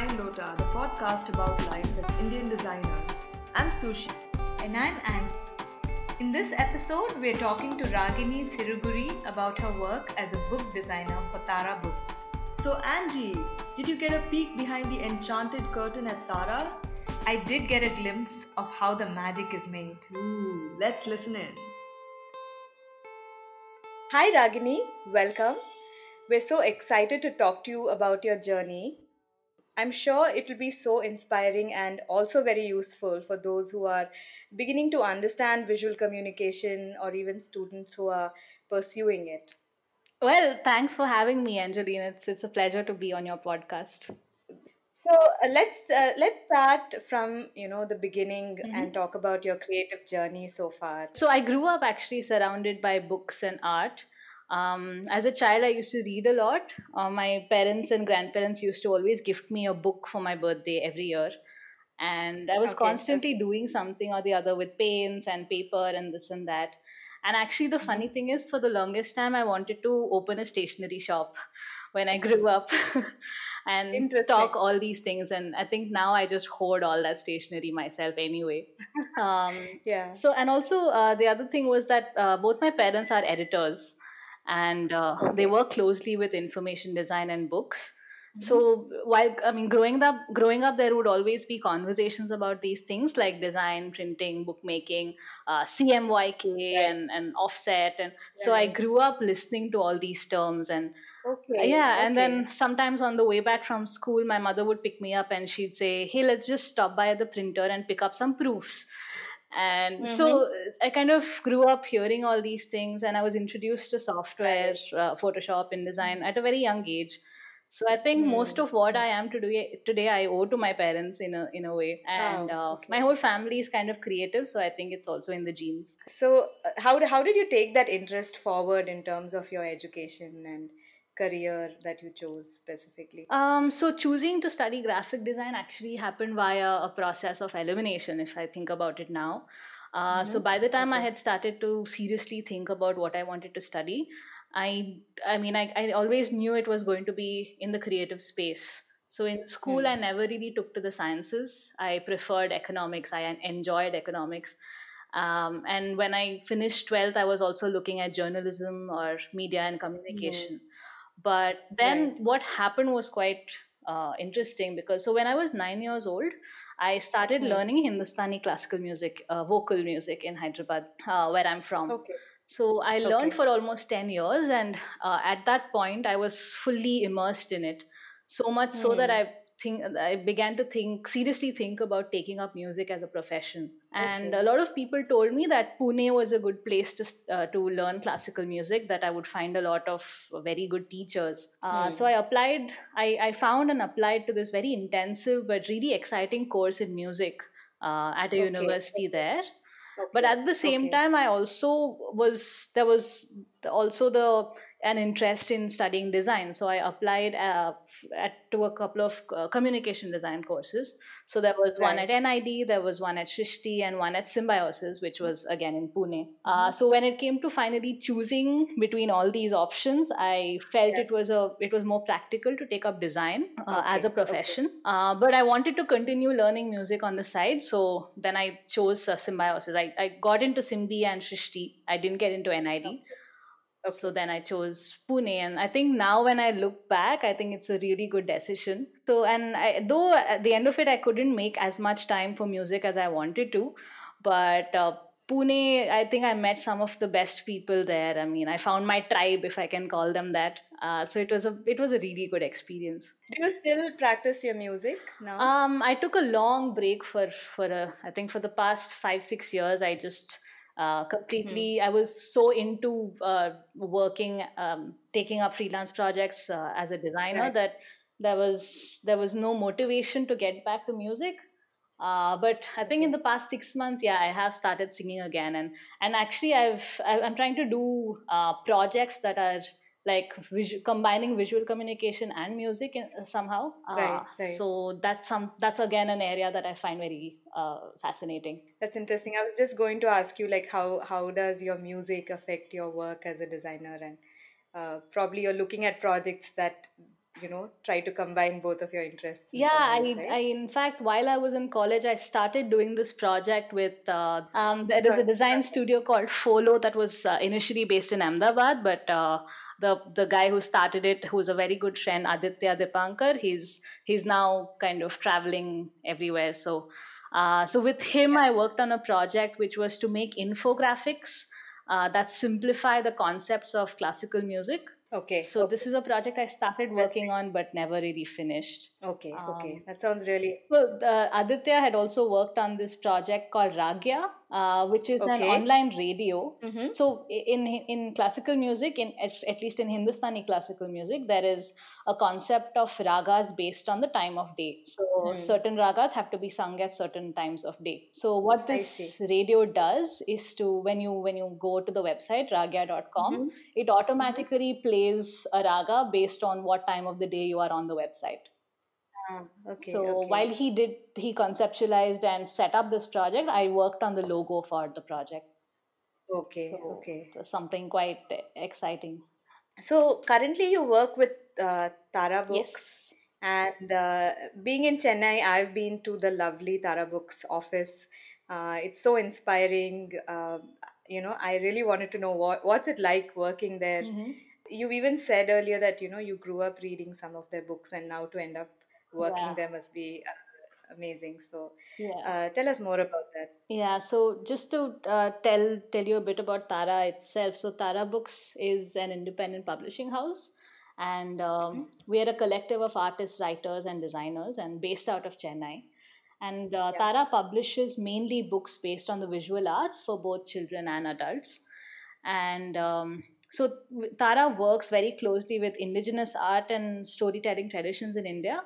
Hi, Design Lota, the podcast about life as Indian designer. I'm Sushi. And I'm Angie. In this episode, we're talking to Ragini Siruguri about her work as a book designer for Tara Books. So, Angie, did you get a peek behind the enchanted curtain at Tara? I did get a glimpse of how the magic is made. Ooh, let's listen in. Hi, Ragini. Welcome. We're so excited to talk to you about your journey. I'm sure it will be so inspiring and also very useful for those who are beginning to understand visual communication or even students who are pursuing it. Well, thanks for having me, Angeline. It's, it's a pleasure to be on your podcast. So uh, let's uh, let's start from you know the beginning Mhm. and talk about your creative journey so far. So I grew up actually surrounded by books and art. Um, as a child, I used to read a lot. Uh, my parents and grandparents used to always gift me a book for my birthday every year. And I was Okay, constantly doing something or the other with paints and paper and this and that. And actually, the funny thing is, for the longest time, I wanted to open a stationery shop when I grew up and stock all these things. And I think now I just hoard all that stationery myself anyway. Um, Yeah. so and also uh, the other thing was that uh, both my parents are editors and uh, they work closely with information design and books. So while i mean growing up growing up there would always be conversations about these things like design printing bookmaking uh, cmyk and, and offset. And so i grew up listening to all these terms and Okay. yeah and then sometimes on the way back from school my mother would pick me up and she'd say hey let's just stop by the printer and pick up some proofs and so uh, i kind of grew up hearing all these things and i was introduced to software uh, photoshop InDesign at a very young age. So i think most Hmm. of what i am today today i owe to my parents in a in a way. And Oh, uh, my whole family is kind of creative so i think it's also in the genes. So uh, how how did you take that interest forward in terms of your education and career that you chose specifically? Um, so choosing to study graphic design actually happened via a process of elimination, if I think about it now. Uh, So by the time I had started to seriously think about what I wanted to study, I I mean I, I always knew it was going to be in the creative space. So in school, Hmm. I never really took to the sciences. I preferred economics. I enjoyed economics. Um, and when I finished 12th, I was also looking at journalism or media and communication. But then Right. what happened was quite uh, interesting because so when I was nine years old, I started Hmm. learning Hindustani classical music, uh, vocal music in Hyderabad, uh, where I'm from. Okay. So I learned Okay. for almost 10 years, and uh, at that point, I was fully immersed in it. So much so that Hmm. I think I began to think seriously think about taking up music as a profession. And Okay. a lot of people told me that Pune was a good place to uh, to learn classical music. That I would find a lot of very good teachers. Uh, Hmm. So I applied. I, I found and applied to this very intensive but really exciting course in music uh, at a Okay. university there but at the same Okay. time i also was there was also the an interest in studying design. So i applied uh, at, to a couple of uh, communication design courses. So there was one at nid there was one at Srishti and one at symbiosis which was again in pune. Mm-hmm. uh, so when it came to finally choosing between all these options i felt Yeah. it was a it was more practical to take up design uh, as a profession. Uh, but i wanted to continue learning music on the side. So then i chose uh, symbiosis. I, I got into symbi and Srishti. I didn't get into nid so then i chose pune and i think now when i look back i think it's a really good decision so and I, though at the end of it i couldn't make as much time for music as i wanted to but uh, pune i think i met some of the best people there i mean i found my tribe if i can call them that uh, so it was a it was a really good experience Do you still practice your music now? um, I took a long break for for a, I think for the past five six years. I just uh, completely. I was so into uh, working, um, taking up freelance projects uh, as a designer Right. that there was there was no motivation to get back to music. Uh, but I think in the past six months, yeah, I have started singing again, and and actually, I've I'm trying to do uh, projects that are like combining visual communication and music in, somehow. Uh, Right, right. So that's some that's again an area that I find very uh, fascinating. That's interesting. I was just going to ask you, like, how how does your music affect your work as a designer? And uh, probably you're looking at projects that you know try to combine both of your interests. in yeah some I, right? I in fact while i was in college i started doing this project with uh, um, there is a design studio called folo that was uh, initially based in ahmedabad but uh, the the guy who started it who's a very good friend aditya dipankar he's he's now kind of traveling everywhere so uh, so with him i worked on a project which was to make infographics uh, that simplify the concepts of classical music Okay. so this is a project I started working on but never really finished. Okay. Okay. Um, That sounds really So the, Aditya had also worked on this project called Ragya, uh, which is an online radio. Mhm. So in in classical music, in at least in Hindustani classical music, there is a concept of ragas based on the time of day. So Hmm. certain ragas have to be sung at certain times of day. So what this radio does is to when you when you go to the website ragya.com, Mhm. it automatically plays a raga based on what time of the day you are on the website. Ah, okay. so okay. while he did, he conceptualized and set up this project, I worked on the logo for the project. okay. So Okay. it was something quite exciting. So currently you work with uh, Tara Books. Yes. And uh, being in Chennai, I've been to the lovely Tara Books office. Uh, it's so inspiring. Um you know, I really wanted to know what what's it like working there. Mhm. You even said earlier that you know you grew up reading some of their books, and now to end up working Yeah. there must be uh, amazing. So, Yeah. uh, tell us more about that. Yeah, so just to uh, tell tell you a bit about Tara itself. So Tara Books is an independent publishing house, and um, we are a collective of artists, writers, and designers, and based out of Chennai. And uh, Yeah. Tara publishes mainly books based on the visual arts for both children and adults. And um, so Tara works very closely with indigenous art and storytelling traditions in India.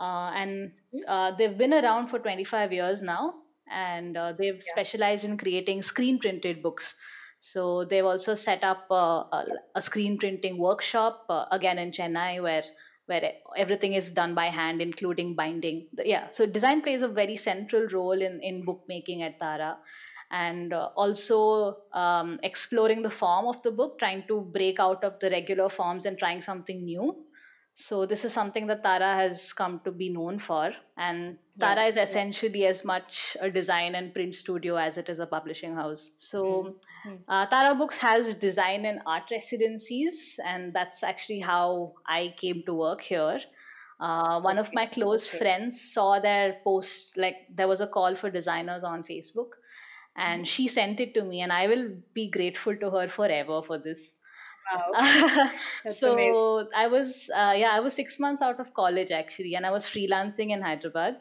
Uh, and uh, they've been around for 25 years now and uh, they've Yeah. specialized in creating screen printed books. So they've also set up uh, a, a screen printing workshop uh, again in chennai where where everything is done by hand including binding. Yeah so design plays a very central role in in bookmaking at tara. And uh, also um, exploring the form of the book trying to break out of the regular forms and trying something new so this is something that Tara has come to be known for, and Yeah, Tara is yeah. essentially as much a design and print studio as it is a publishing house. So Mm, mm. uh, Tara Books has design and art residencies, and that's actually how I came to work here. Uh, one of my close okay. friends saw their post, like there was a call for designers on Facebook, and she sent it to me, and I will be grateful to her forever for this Wow. So amazing. I was uh, yeah I was six months out of college actually, and I was freelancing in Hyderabad.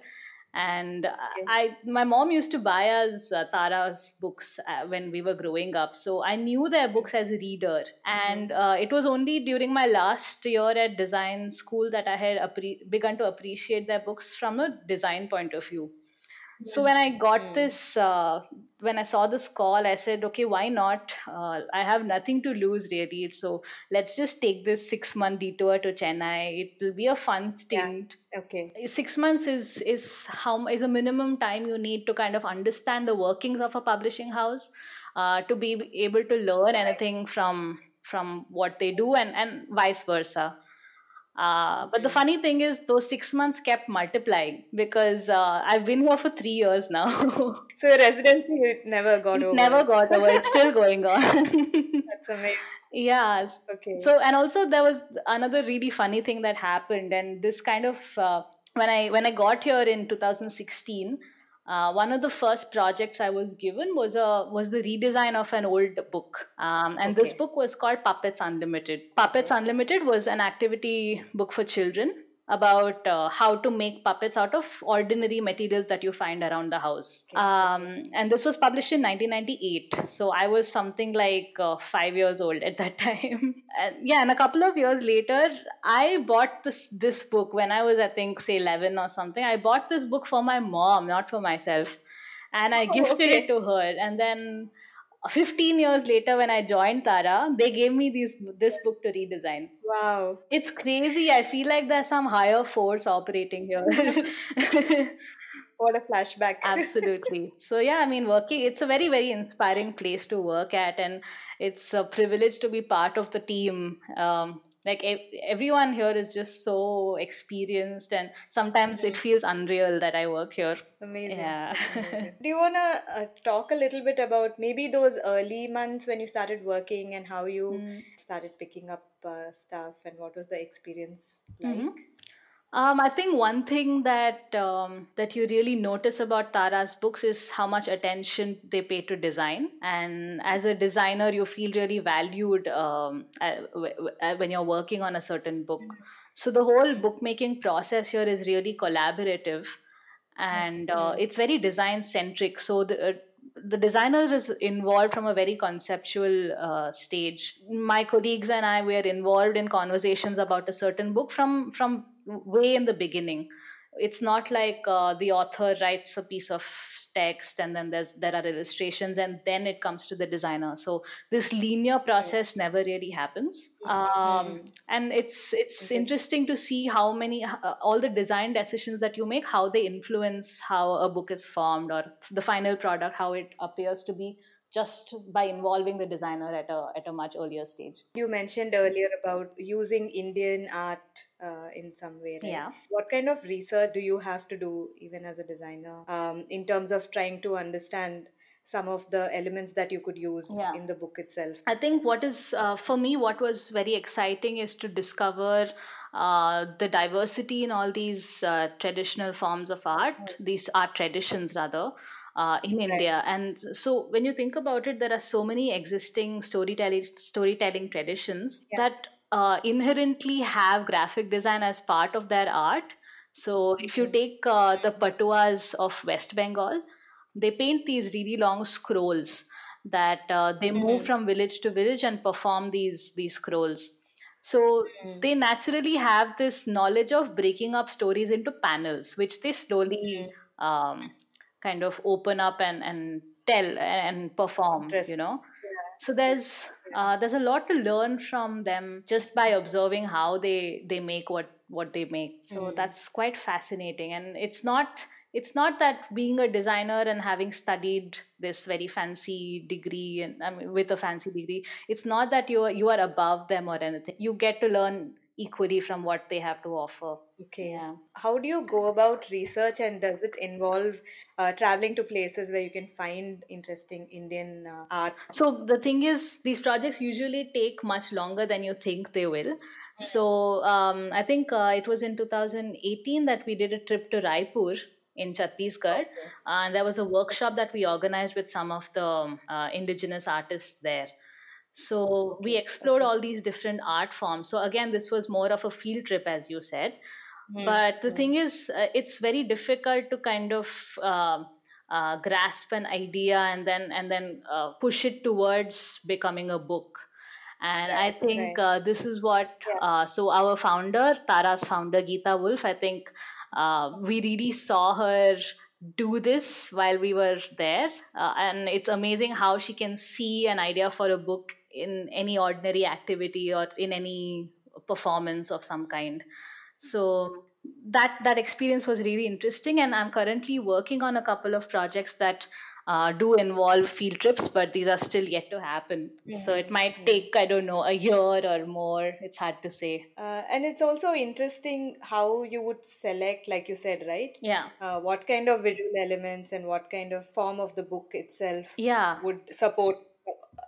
And Okay. I, my mom used to buy us uh, Tara's books uh, when we were growing up, so I knew their books as a reader. And uh, it was only during my last year at design school that I had appre- begun to appreciate their books from a design point of view. So when I got Mm. this, uh, when I saw this call, I said, okay, why not? Uh, I have nothing to lose really. So let's just take this six month detour to Chennai. It will be a fun stint. Okay. Six months is is how is a minimum time you need to kind of understand the workings of a publishing house, uh, to be able to learn anything from from what they do and and vice versa. Uh, but the funny thing is, those six months kept multiplying because uh, I've been here for three years now. So your residency never got over. never got over. It's still going on. That's amazing. yes. Okay. So, and also there was another really funny thing that happened, and this kind of uh, when I when I got here in 2016. Uh, one of the first projects I was given was a was the redesign of an old book, um, and this book was called Puppets Unlimited. Puppets Unlimited was an activity book for children about uh, how to make puppets out of ordinary materials that you find around the house. Um, and this was published in 1998, so I was something like uh, five years old at that time. and yeah, and a couple of years later, I bought this this book when I was I think say 11 or something. I bought this book for my mom, not for myself, and I Oh, gifted okay. it to her. And then 15 years later when i joined tara they gave me these this book to redesign wow. it's crazy i feel like there's some higher force operating here What a flashback. absolutely so yeah i mean working it's a very very inspiring place to work at and it's a privilege to be part of the team um, like everyone here is just so experienced and sometimes it feels unreal that i work here amazing yeah amazing. do you want to uh, talk a little bit about maybe those early months when you started working and how you mm. started picking up uh, stuff and what was the experience like mm-hmm. Um, I think one thing that um, that you really notice about Tara's books is how much attention they pay to design, and as a designer, you feel really valued um, when you're working on a certain book. So the whole bookmaking process here is really collaborative, and uh, it's very design centric. So the uh, the designer is involved from a very conceptual uh, stage. My colleagues and I were involved in conversations about a certain book from from way in the beginning. It's not like uh, the author writes a piece of text and then there's there are illustrations and then it comes to the designer. So this linear process never really happens. Um, and it's it's okay. interesting to see how many uh, all the design decisions that you make how they influence how a book is formed or the final product how it appears to be just by involving the designer at a at a much earlier stage. You mentioned earlier about using Indian art uh, in some way. Right? Yeah. What kind of research do you have to do, even as a designer, um, in terms of trying to understand? some of the elements that you could use yeah. in the book itself i think what is uh, for me what was very exciting is to discover uh, the diversity in all these uh, traditional forms of art these art traditions rather uh, in right. India. And so when you think about it, there are so many existing storytelling storytelling traditions yeah. that uh, inherently have graphic design as part of their art. So if you mm-hmm. take uh, the Patuas of West Bengal, they paint these really long scrolls that uh, they move mm-hmm. from village to village and perform these these scrolls. So mm-hmm. they naturally have this knowledge of breaking up stories into panels, which they slowly mm-hmm. um, kind of open up and and tell and perform you know? So there's uh, there's a lot to learn from them just by observing how they they make what what they make. So mm. that's quite fascinating. And it's not it's not that being a designer and having studied this very fancy degree and I mean, with a fancy degree it's not that you are you are above them or anything. You get to learn equally from what they have to offer. Okay. Yeah. How do you go about research and does it involve uh, traveling to places where you can find interesting Indian uh, art? So the thing is, these projects usually take much longer than you think they will. So um, I think uh, it was in 2018 that we did a trip to Raipur in Chhattisgarh. Okay. and there was a workshop that we organized with some of the um, uh, indigenous artists there. So we explored all these different art forms. So again, this was more of a field trip, as you said. Mm-hmm. But the thing is, uh, it's very difficult to kind of uh, uh, grasp an idea and then and then uh, push it towards becoming a book. And I think right. Uh, this is what. Uh, so our founder, Tara's founder, Gita Wolf, I think we really saw her do this while we were there uh, and it's amazing how she can see an idea for a book in any ordinary activity or in any performance of some kind. So that that experience was really interesting and i'm currently working on a couple of projects that uh, do involve field trips but these are still yet to happen. Yeah. so it might take i don't know a year or more it's hard to say. Uh, and it's also interesting how you would select like you said right? Yeah. Uh, what kind of visual elements and what kind of form of the book itself yeah. would support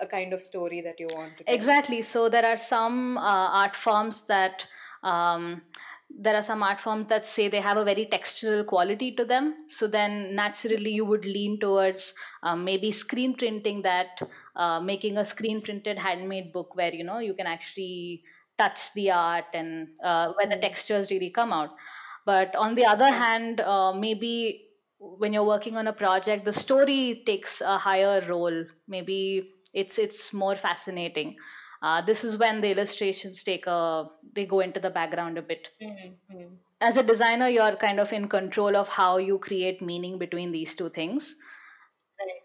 a kind of story that you want to tell. exactly so there are some uh, art forms that um, there are some art forms that say they have a very textural quality to them so then naturally you would lean towards um, maybe screen printing that uh, making a screen printed handmade book where you know you can actually touch the art and uh, where the hmm. textures really come out but on the other hand uh, maybe when you're working on a project the story takes a higher role maybe it's it's more fascinating. Uh, this is when the illustrations take a they go into the background a bit. Mm-hmm. as a designer you're kind of in control of how you create meaning between these two things.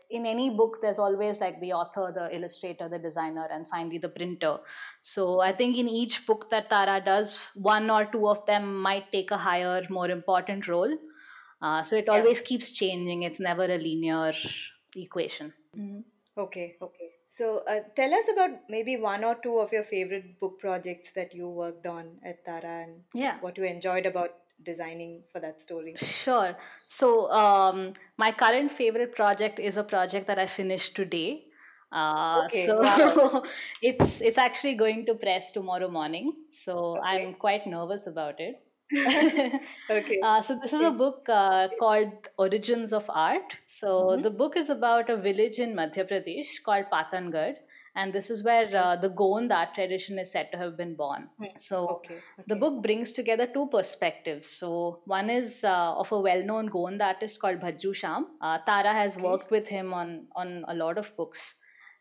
In any book there's always like the author the illustrator the designer and finally the printer. So i think in each book that tara does one or two of them might take a higher more important role. Uh, so it always keeps changing. It's never a linear equation. Mm-hmm. okay okay So, uh, tell us about maybe one or two of your favorite book projects that you worked on at Tara and Yeah. what you enjoyed about designing for that story. Sure. So, um, my current favorite project is a project that I finished today. Uh, Okay, so wow. it's it's actually going to press tomorrow morning. So Okay. I'm quite nervous about it. Okay. Uh, so this is a book uh, called Origins of Art. So Mhm. the book is about a village in Madhya Pradesh called Patangarh, and this is where uh, the Gond art tradition is said to have been born. Hmm. So Okay. the book brings together two perspectives. So one is uh, of a well-known Gond artist called Bhajju Shyam. Uh, Tara has Okay. worked with him on on a lot of books.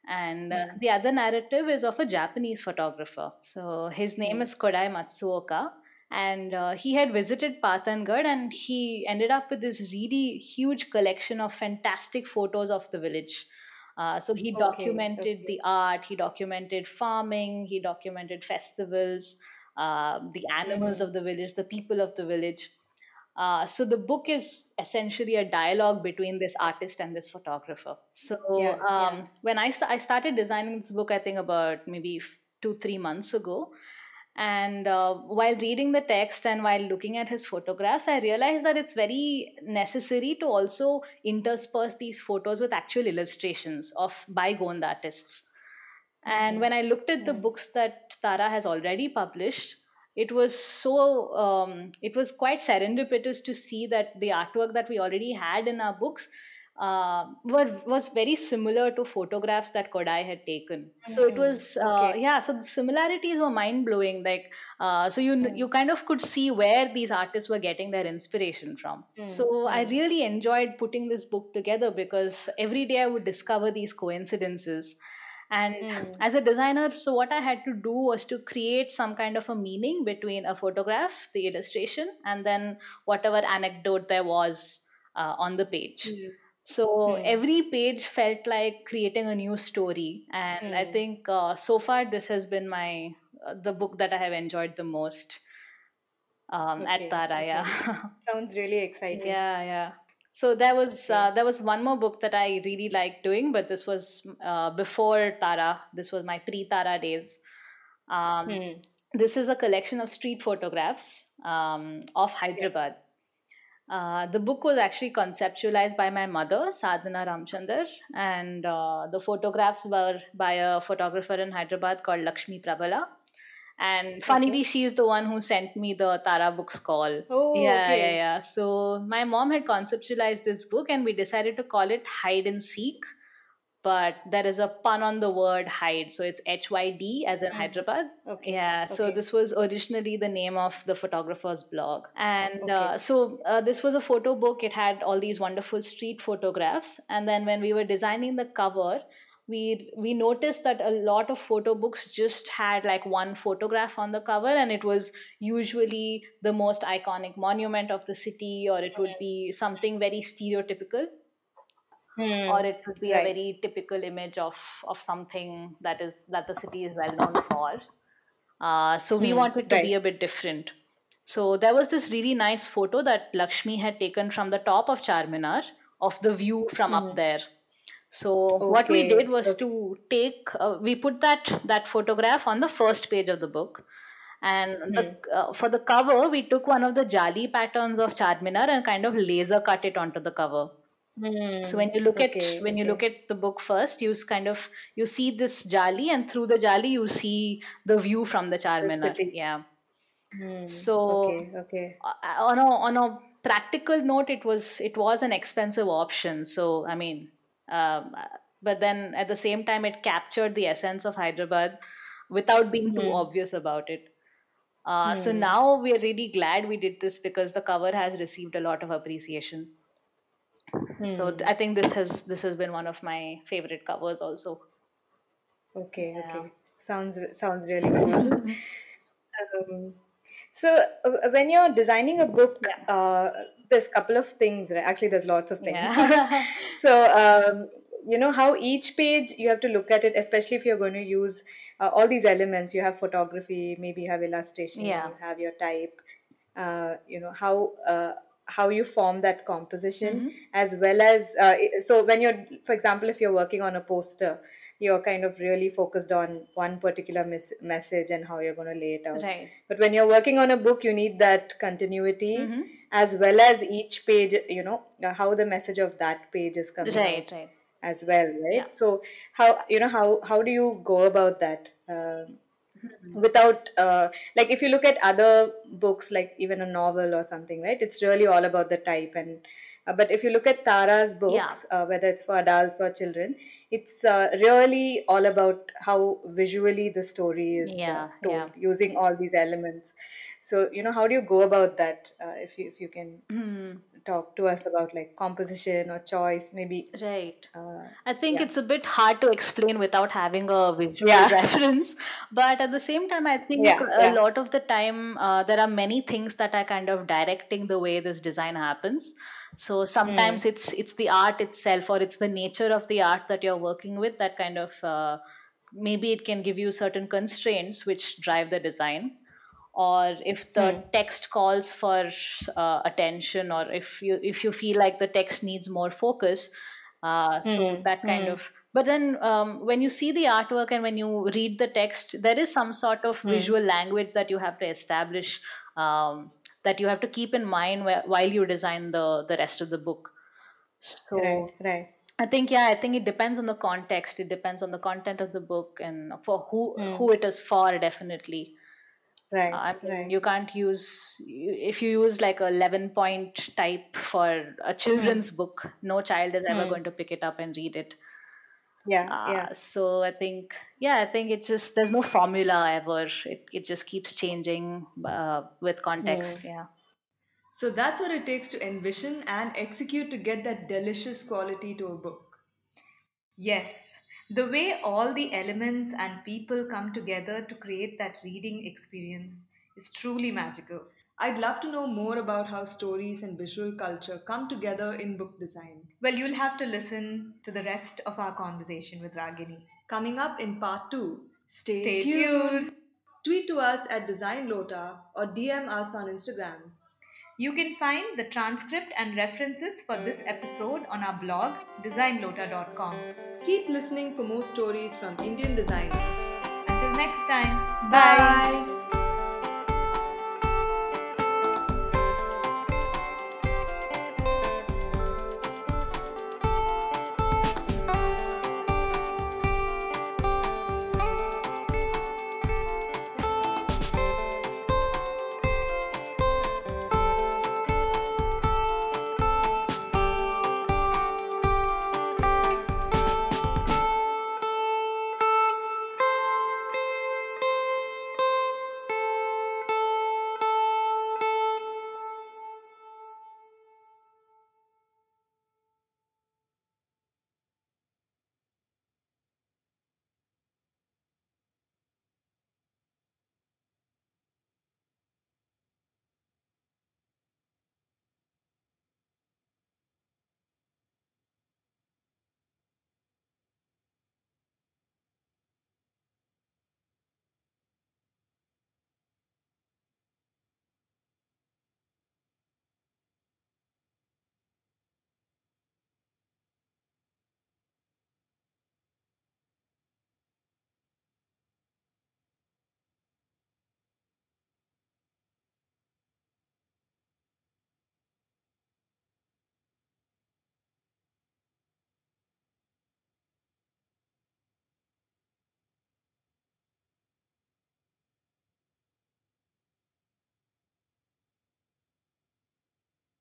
And uh, Hmm. the other narrative is of a Japanese photographer. So his name Hmm. is Kodai Matsuoka. And uh, he had visited Patangarh and he ended up with this really huge collection of fantastic photos of the village. Uh, so he documented Okay. the art, he documented farming, he documented festivals, uh, the animals Mhm. of the village, the people of the village. Uh, so the book is essentially a dialogue between this artist and this photographer. So Yeah, um, yeah. when I, st- I started designing this book, I think about maybe two, three months ago. And uh, while reading the text and while looking at his photographs, I realized that it's very necessary to also intersperse these photos with actual illustrations of by Gond artists. And Mhm. when I looked at the Mhm. books that Tara has already published, it was so um, it was quite serendipitous to see that the artwork that we already had in our books uh, were was very similar to photographs that Kodai had taken. So it Mhm. was uh, Okay. yeah. So the similarities were mind blowing. Like uh, so you Mm. you kind of could see where these artists were getting their inspiration from. Mm, So I mm. really enjoyed putting this book together because every day I would discover these coincidences. And Mm. as a designer, so what I had to do was to create some kind of a meaning between a photograph, the illustration, and then whatever anecdote there was uh, on the page. Mm. So Hmm. every page felt like creating a new story, and I Hmm. think uh, so far this has been my uh, the book that I have enjoyed the most um, Okay, at Tara. okay. Yeah, Sounds really exciting. yeah, yeah. So there was Okay. uh, there was one more book that I really liked doing, but this was uh, before Tara. This was my pre Tara days. Um, Hmm. this is a collection of street photographs um, of Hyderabad. Uh, the book was actually conceptualized by my mother, Sadhana Ramchandar, and uh, the photographs were by a photographer in Hyderabad called Lakshmi Prabala. And funnily, she is the one who sent me the Tara Books call. Oh, yeah, okay. yeah, yeah. So my mom had conceptualized this book, and we decided to call it Hide and Seek. But there is a pun on the word hide, so it's H Y D as in Mm. Hyderabad. Okay. Yeah, so Okay. this was originally the name of the photographer's blog. And Okay. uh, so uh, this was a photo book. It had all these wonderful street photographs. And then when we were designing the cover, we we noticed that a lot of photo books just had like one photograph on the cover and it was usually the most iconic monument of the city or it would be something very stereotypical Hmm. or it would be a very typical image of of something that is that the city is well known for. Uh, so we Hmm, wanted to be a bit different. So there was this really nice photo that Lakshmi had taken from the top of Charminar of the view from Hmm. up there. So what we did was okay. to take uh, we put that that photograph on the first page of the book. And the, Hmm. uh, for the cover, we took one of the jali patterns of Charminar and kind of laser cut it onto the cover. Hmm. So when you look Okay, at when you look at the book first, you kind of you see this jali, and through the jali you see the view from the Charminar. Yeah. Hmm. So Okay. Okay. on a on a practical note, it was it was an expensive option. So I mean, um, but then at the same time, it captured the essence of Hyderabad without being too Hmm. obvious about it. Uh, So Hmm. now we are really glad we did this because the cover has received a lot of appreciation. So Hmm. I think this has this has been one of my favorite covers also. Okay. Yeah. Okay. Sounds sounds really cool. um, so uh, when you're designing a book, uh, there's a couple of things, right? Actually, there's lots of things. Yeah. so um, you know how each page you have to look at it, especially if you're going to use uh, all these elements. You have photography, maybe you have illustration, Yeah. you have your type. Uh, you know how. Uh, how you form that composition Mm-hmm. as well as uh, so when you're for example if you're working on a poster you're kind of really focused on one particular mes- message and how you're going to lay it out. Right. But when you're working on a book, you need that continuity Mm-hmm. as well as each page, you know, how the message of that page is coming Right, right. as well, right? Yeah. So how you know how how do you go about that? Um without uh, like if you look at other books like even a novel or something right it's really all about the type. And uh, but if you look at tara's books uh, whether it's for adults or children it's uh, really all about how visually the story is uh, Yeah, told yeah. using all these elements so you know how do you go about that uh, if you if you can Hmm. talk to us about like composition or choice maybe Right. uh, I think yeah. it's a bit hard to explain without having a visual Yeah. reference. But at the same time, I think Yeah, a lot of the time uh, there are many things that are kind of directing the way this design happens. So sometimes Hmm. it's it's the art itself or it's the nature of the art that you're working with that kind of uh, maybe it can give you certain constraints which drive the design or if the Hmm. text calls for uh, attention or if you if you feel like the text needs more focus uh, so Hmm, that kind hmm. of but then um, when you see the artwork and when you read the text there is some sort of Hmm. visual language that you have to establish um, that you have to keep in mind wh- while you design the the rest of the book so right right I think yeah, I think it depends on the context. It depends on the content of the book and for who Hmm. who it is for. Definitely, right Uh, I mean, right you can't use if you use like a eleven point type for a children's book. No child is ever Hmm. going to pick it up and read it. yeah Uh, yeah So I think yeah, I think it's just there's no formula ever. It it just keeps changing uh, with context. Hmm. Yeah. So that's what it takes to envision and execute to get that delicious quality to a book. Yes, the way all the elements and people come together to create that reading experience is truly magical. I'd love to know more about how stories and visual culture come together in book design. Well, you'll have to listen to the rest of our conversation with Ragini. Coming up in part 2. Stay, Stay tuned. tuned. Tweet to us at Design Lota or DM us on Instagram. You can find the transcript and references for this episode on our blog designlota.com. Keep listening for more stories from Indian designers. Until next time, Bye.